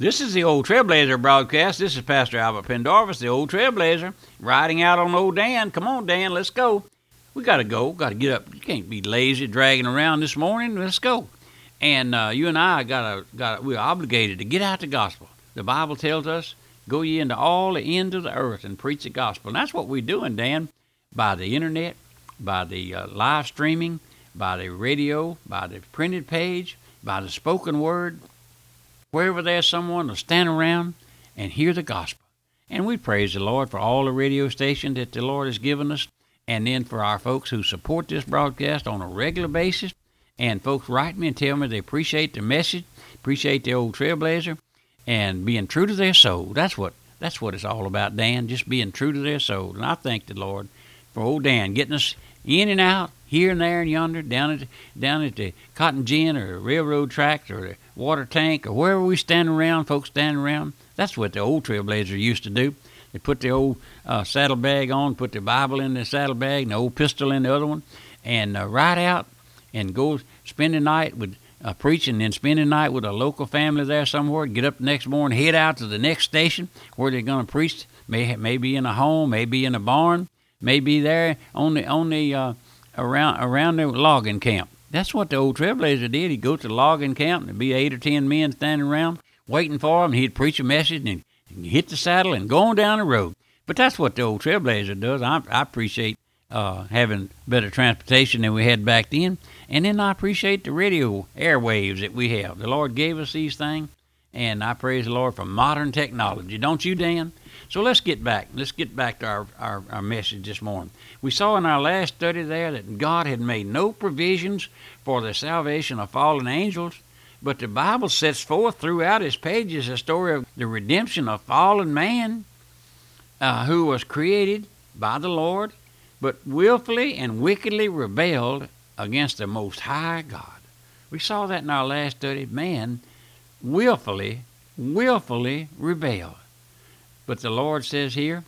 This is the Old Trailblazer broadcast. This is Pastor Albert Pendarvis, the Old Trailblazer, riding out on old Dan. Come on, Dan, let's go. We got to go. Got to get up. You can't be lazy dragging around this morning. Let's go. And uh, you and I got to got we're obligated to get out the gospel. The Bible tells us, "Go ye into all the ends of the earth and preach the gospel." And that's what we're doing, Dan, by the internet, by the uh, live streaming, by the radio, by the printed page, by the spoken word wherever there's someone to stand around and hear the gospel. And we praise the Lord for all the radio stations that the Lord has given us, and then for our folks who support this broadcast on a regular basis. And folks write me and tell me they appreciate the message, appreciate the old trailblazer, and being true to their soul. That's what that's what it's all about, Dan. Just being true to their soul. And I thank the Lord for old Dan getting us in and out, here and there and yonder, down at down at the cotton gin or railroad tracks or the water tank or wherever we stand around, folks standing around. That's what the old trailblazer used to do. They put the old uh, saddlebag on, put the Bible in the saddlebag, and the old pistol in the other one, and uh, ride out and go spend the night with uh, preaching, then spend the night with a local family there somewhere. Get up the next morning, head out to the next station where they're going to preach. May maybe in a home, maybe in a barn, maybe there on the on the uh, around around the logging camp. That's what the old trailblazer did. He'd go to the logging camp, and there'd be eight or ten men standing around waiting for him. He'd preach a message and hit the saddle and go on down the road. But that's what the old trailblazer does. I, I appreciate uh, having better transportation than we had back then. And then I appreciate the radio airwaves that we have. The Lord gave us these things, and I praise the Lord for modern technology. Don't you, Dan? So let's get back. Let's get back to our, our, our message this morning. We saw in our last study there that God had made no provisions for the salvation of fallen angels, but the Bible sets forth throughout its pages a story of the redemption of fallen man uh, who was created by the Lord, but willfully and wickedly rebelled against the Most High God. We saw that in our last study. Man willfully, willfully rebelled. But the Lord says here,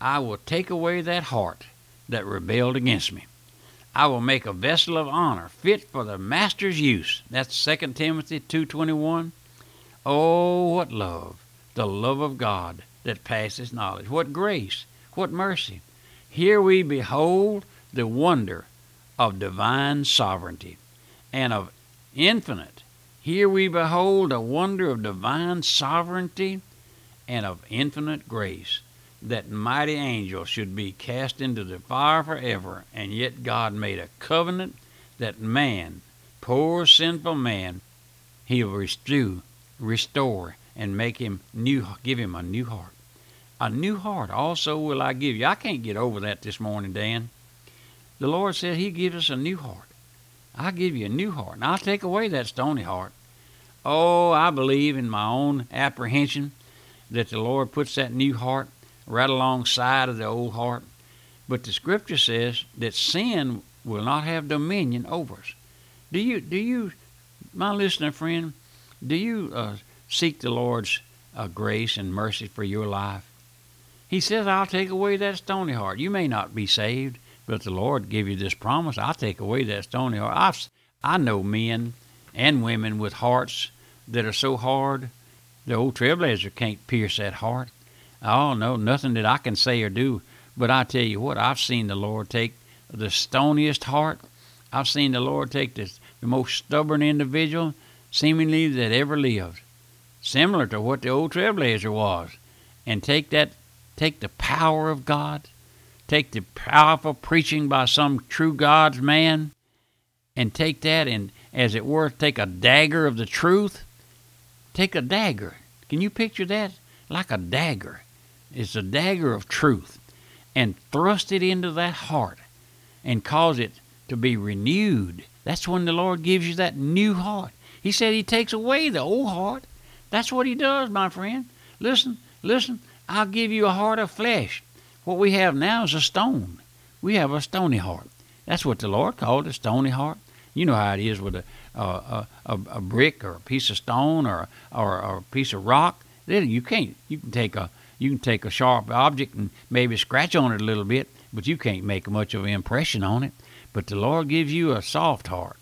I will take away that heart that rebelled against me. I will make a vessel of honor fit for the master's use. That's 2 Timothy 2:21. Oh, what love, the love of God that passes knowledge. What grace, what mercy. Here we behold the wonder of divine sovereignty and of infinite. Here we behold a wonder of divine sovereignty and of infinite grace, that mighty angels should be cast into the fire forever, and yet God made a covenant that man, poor sinful man, he'll restore, restore and make him new, give him a new heart. A new heart also will I give you. I can't get over that this morning, Dan. The Lord said He gives us a new heart. I'll give you a new heart, and I'll take away that stony heart. Oh, I believe in my own apprehension that the Lord puts that new heart right alongside of the old heart. But the scripture says that sin will not have dominion over us. Do you, do you, my listener friend, do you uh, seek the Lord's uh, grace and mercy for your life? He says, I'll take away that stony heart. You may not be saved, but the Lord give you this promise. I'll take away that stony heart. I've, I know men and women with hearts that are so hard the old trailblazer can't pierce that heart. Oh, no, nothing that I can say or do. But I tell you what, I've seen the Lord take the stoniest heart. I've seen the Lord take the, the most stubborn individual, seemingly that ever lived, similar to what the old trailblazer was, and take that, take the power of God, take the powerful preaching by some true God's man, and take that and, as it were, take a dagger of the truth Take a dagger. Can you picture that? Like a dagger. It's a dagger of truth. And thrust it into that heart and cause it to be renewed. That's when the Lord gives you that new heart. He said He takes away the old heart. That's what He does, my friend. Listen, listen. I'll give you a heart of flesh. What we have now is a stone. We have a stony heart. That's what the Lord called a stony heart. You know how it is with a, a, a, a brick or a piece of stone or, or, a piece of rock. You can't. You can take a you can take a sharp object and maybe scratch on it a little bit, but you can't make much of an impression on it. But the Lord gives you a soft heart.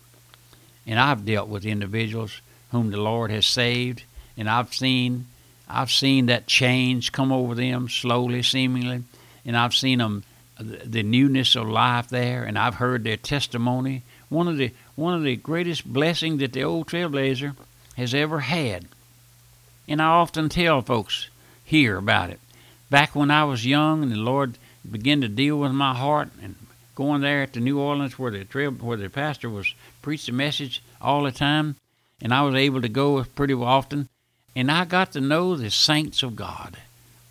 And I've dealt with individuals whom the Lord has saved and I've seen I've seen that change come over them slowly, seemingly, and I've seen them the newness of life there, and I've heard their testimony. One of the one of the greatest blessings that the old trailblazer has ever had, and I often tell folks here about it. Back when I was young, and the Lord began to deal with my heart, and going there to New Orleans where the trail where the pastor was preached the message all the time, and I was able to go pretty often, and I got to know the saints of God.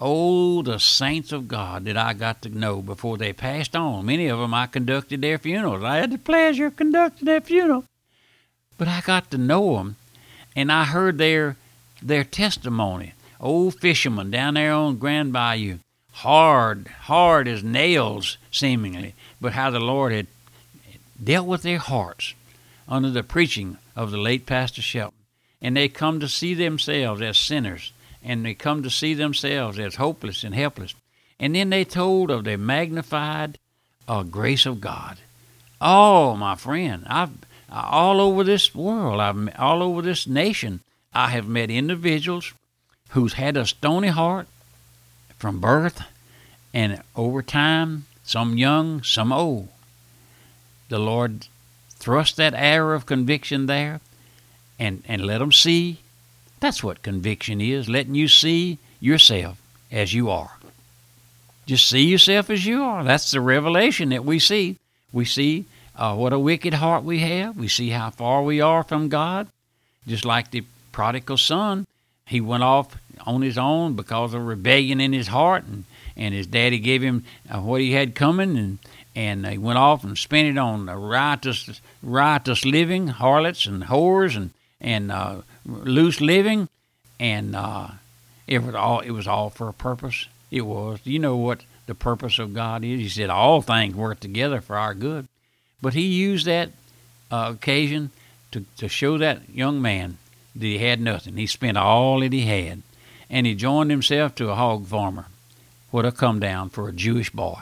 Oh, the saints of God that I got to know before they passed on. Many of them I conducted their funerals. I had the pleasure of conducting their funeral. But I got to know them, and I heard their their testimony. Old fishermen down there on Grand Bayou, hard, hard as nails, seemingly, but how the Lord had dealt with their hearts under the preaching of the late Pastor Shelton. And they come to see themselves as sinners, and they come to see themselves as hopeless and helpless. And then they told of the magnified uh, grace of God. Oh, my friend, I've all over this world, I've all over this nation, I have met individuals who's had a stony heart from birth, and over time, some young, some old. The Lord thrust that arrow of conviction there and, and let them see. That's what conviction is, letting you see yourself as you are. Just see yourself as you are. That's the revelation that we see. We see uh, what a wicked heart we have. We see how far we are from God. Just like the prodigal son, he went off on his own because of rebellion in his heart, and, and his daddy gave him uh, what he had coming, and and they went off and spent it on riotous, riotous living, harlots and whores and and uh, loose living, and uh, it was all it was all for a purpose. It was. You know what the purpose of God is? He said all things work together for our good, but he used that uh, occasion to to show that young man that he had nothing. He spent all that he had, and he joined himself to a hog farmer. What a come down for a Jewish boy.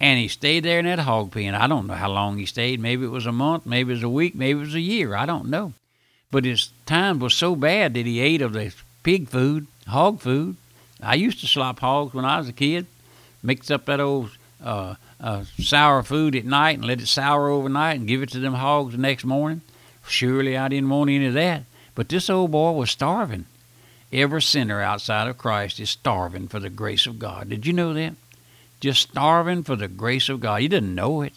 And he stayed there in that hog pen. I don't know how long he stayed. Maybe it was a month, maybe it was a week, maybe it was a year. I don't know. But his time was so bad that he ate of the pig food, hog food. I used to slop hogs when I was a kid. Mix up that old uh, uh, sour food at night and let it sour overnight and give it to them hogs the next morning. Surely I didn't want any of that. But this old boy was starving. Every sinner outside of Christ is starving for the grace of God. Did you know that? just starving for the grace of God. He didn't know it.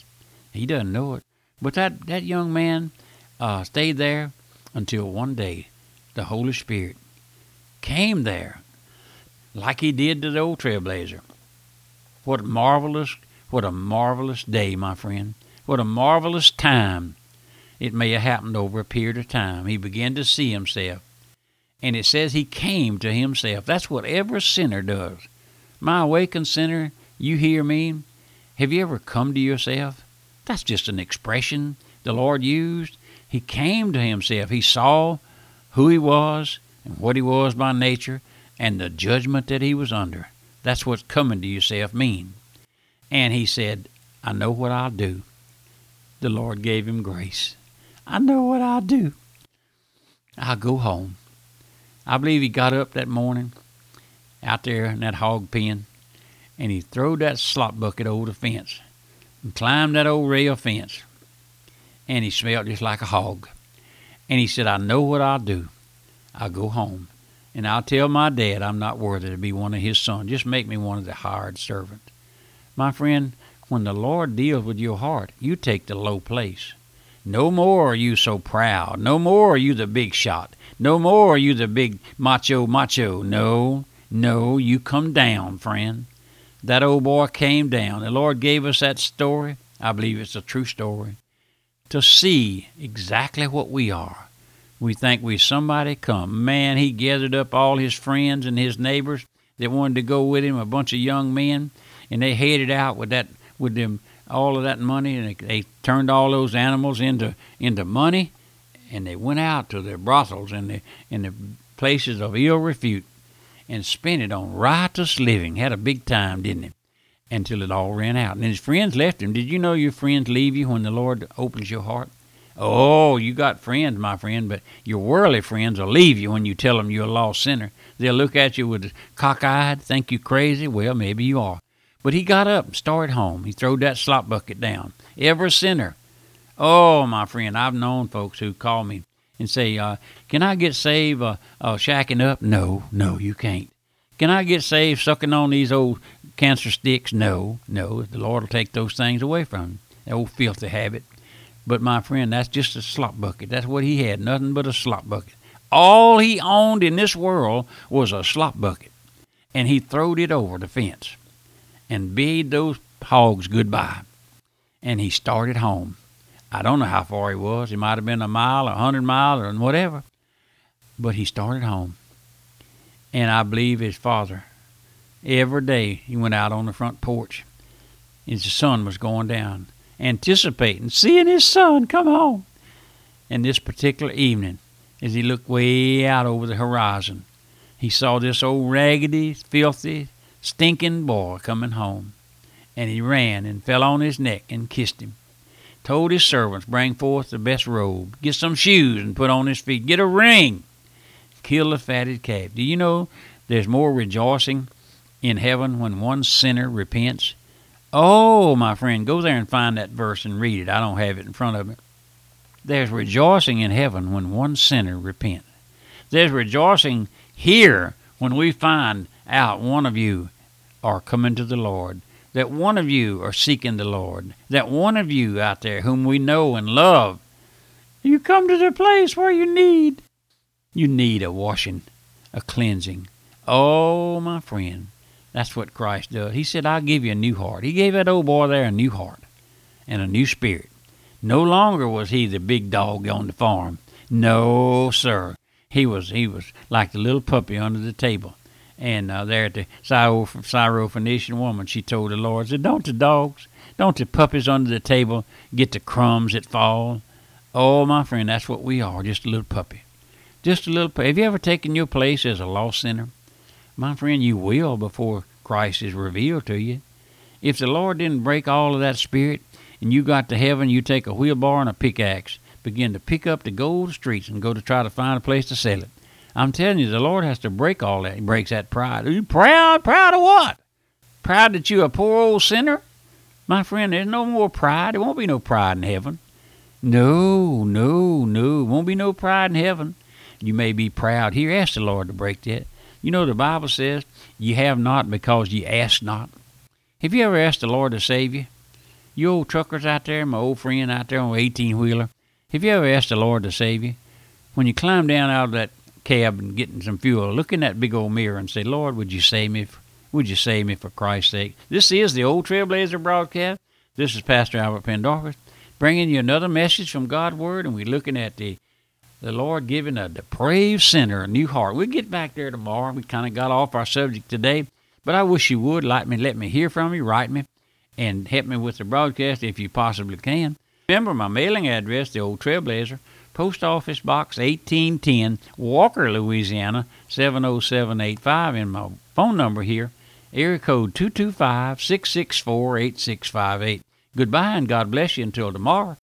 He doesn't know it. But that, that young man uh, stayed there until one day the Holy Spirit came there like he did to the old trailblazer. What marvelous, what a marvelous day, my friend. What a marvelous time. It may have happened over a period of time. He began to see himself. And it says he came to himself. That's what every sinner does. My awakened sinner you hear me? Have you ever come to yourself? That's just an expression the Lord used. He came to himself. He saw who he was and what he was by nature and the judgment that he was under. That's what coming to yourself mean. And he said, I know what I'll do. The Lord gave him grace. I know what I'll do. I'll go home. I believe he got up that morning out there in that hog pen and he throwed that slop bucket over the fence and climbed that old rail fence. And he smelled just like a hog. And he said, I know what I'll do. I'll go home and I'll tell my dad I'm not worthy to be one of his sons. Just make me one of the hired servants. My friend, when the Lord deals with your heart, you take the low place. No more are you so proud. No more are you the big shot. No more are you the big macho macho. No, no, you come down, friend that old boy came down. The Lord gave us that story. I believe it's a true story. To see exactly what we are. We think we somebody come. Man, he gathered up all his friends and his neighbors that wanted to go with him, a bunch of young men, and they headed out with that with them all of that money and they, they turned all those animals into into money and they went out to their brothels and the in the places of ill repute and spent it on riotous living. Had a big time, didn't he? Until it all ran out. And his friends left him. Did you know your friends leave you when the Lord opens your heart? Oh, you got friends, my friend, but your worldly friends will leave you when you tell them you're a lost sinner. They'll look at you with cockeyed, think you crazy. Well, maybe you are. But he got up and started home. He throwed that slop bucket down. Every sinner. Oh, my friend, I've known folks who call me and say, uh, "Can I get saved uh, uh, shacking up?" No, no, you can't. Can I get saved sucking on these old cancer sticks? No, no. The Lord will take those things away from you. That old filthy habit. But my friend, that's just a slop bucket. That's what he had, nothing but a slop bucket. All he owned in this world was a slop bucket. And he throwed it over the fence and bade those hogs goodbye. And he started home. I don't know how far he was. He might have been a mile, or a hundred miles, or whatever. But he started home. And I believe his father, every day he went out on the front porch as the sun was going down, anticipating seeing his son come home. And this particular evening, as he looked way out over the horizon, he saw this old raggedy, filthy, stinking boy coming home. And he ran and fell on his neck and kissed him told his servants, Bring forth the best robe, get some shoes and put on his feet, get a ring, kill the fatted calf. Do you know there's more rejoicing in heaven when one sinner repents? Oh, my friend, go there and find that verse and read it. I don't have it in front of me. There's rejoicing in heaven when one sinner repents. There's rejoicing here when we find out one of you are coming to the Lord that one of you are seeking the Lord, that one of you out there whom we know and love, you come to the place where you need you need a washing, a cleansing. Oh, my friend, that's what Christ does. He said, I'll give you a new heart. He gave that old boy there a new heart and a new spirit. No longer was he the big dog on the farm. No, sir. He was he was like the little puppy under the table. And uh, there at the Syrophoenician woman, she told the Lord, said, Don't the dogs, don't the puppies under the table get the crumbs that fall? Oh, my friend, that's what we are, just a little puppy. Just a little puppy. Have you ever taken your place as a lost sinner? My friend, you will before Christ is revealed to you. If the Lord didn't break all of that spirit and you got to heaven, you take a wheelbarrow and a pickaxe, begin to pick up the gold streets and go to try to find a place to sell it. I'm telling you, the Lord has to break all that. He breaks that pride. Are you proud? Proud of what? Proud that you're a poor old sinner? My friend, there's no more pride. There won't be no pride in heaven. No, no, no. Won't be no pride in heaven. You may be proud here. Ask the Lord to break that. You know, the Bible says, you have not because you ask not. Have you ever asked the Lord to save you? You old truckers out there, my old friend out there on the 18 wheeler, have you ever asked the Lord to save you? When you climb down out of that cab and getting some fuel, look in that big old mirror and say, Lord, would you save me? For, would you save me for Christ's sake? This is the Old Trailblazer broadcast. This is Pastor Albert Pendarvis bringing you another message from God's Word, and we're looking at the the Lord giving a depraved sinner a new heart. We'll get back there tomorrow. We kind of got off our subject today, but I wish you would like me, let me hear from you, write me, and help me with the broadcast if you possibly can. Remember my mailing address, the Old Trailblazer. Post Office Box 1810, Walker, Louisiana 70785, and my phone number here, area code 225 664 8658. Goodbye and God bless you until tomorrow.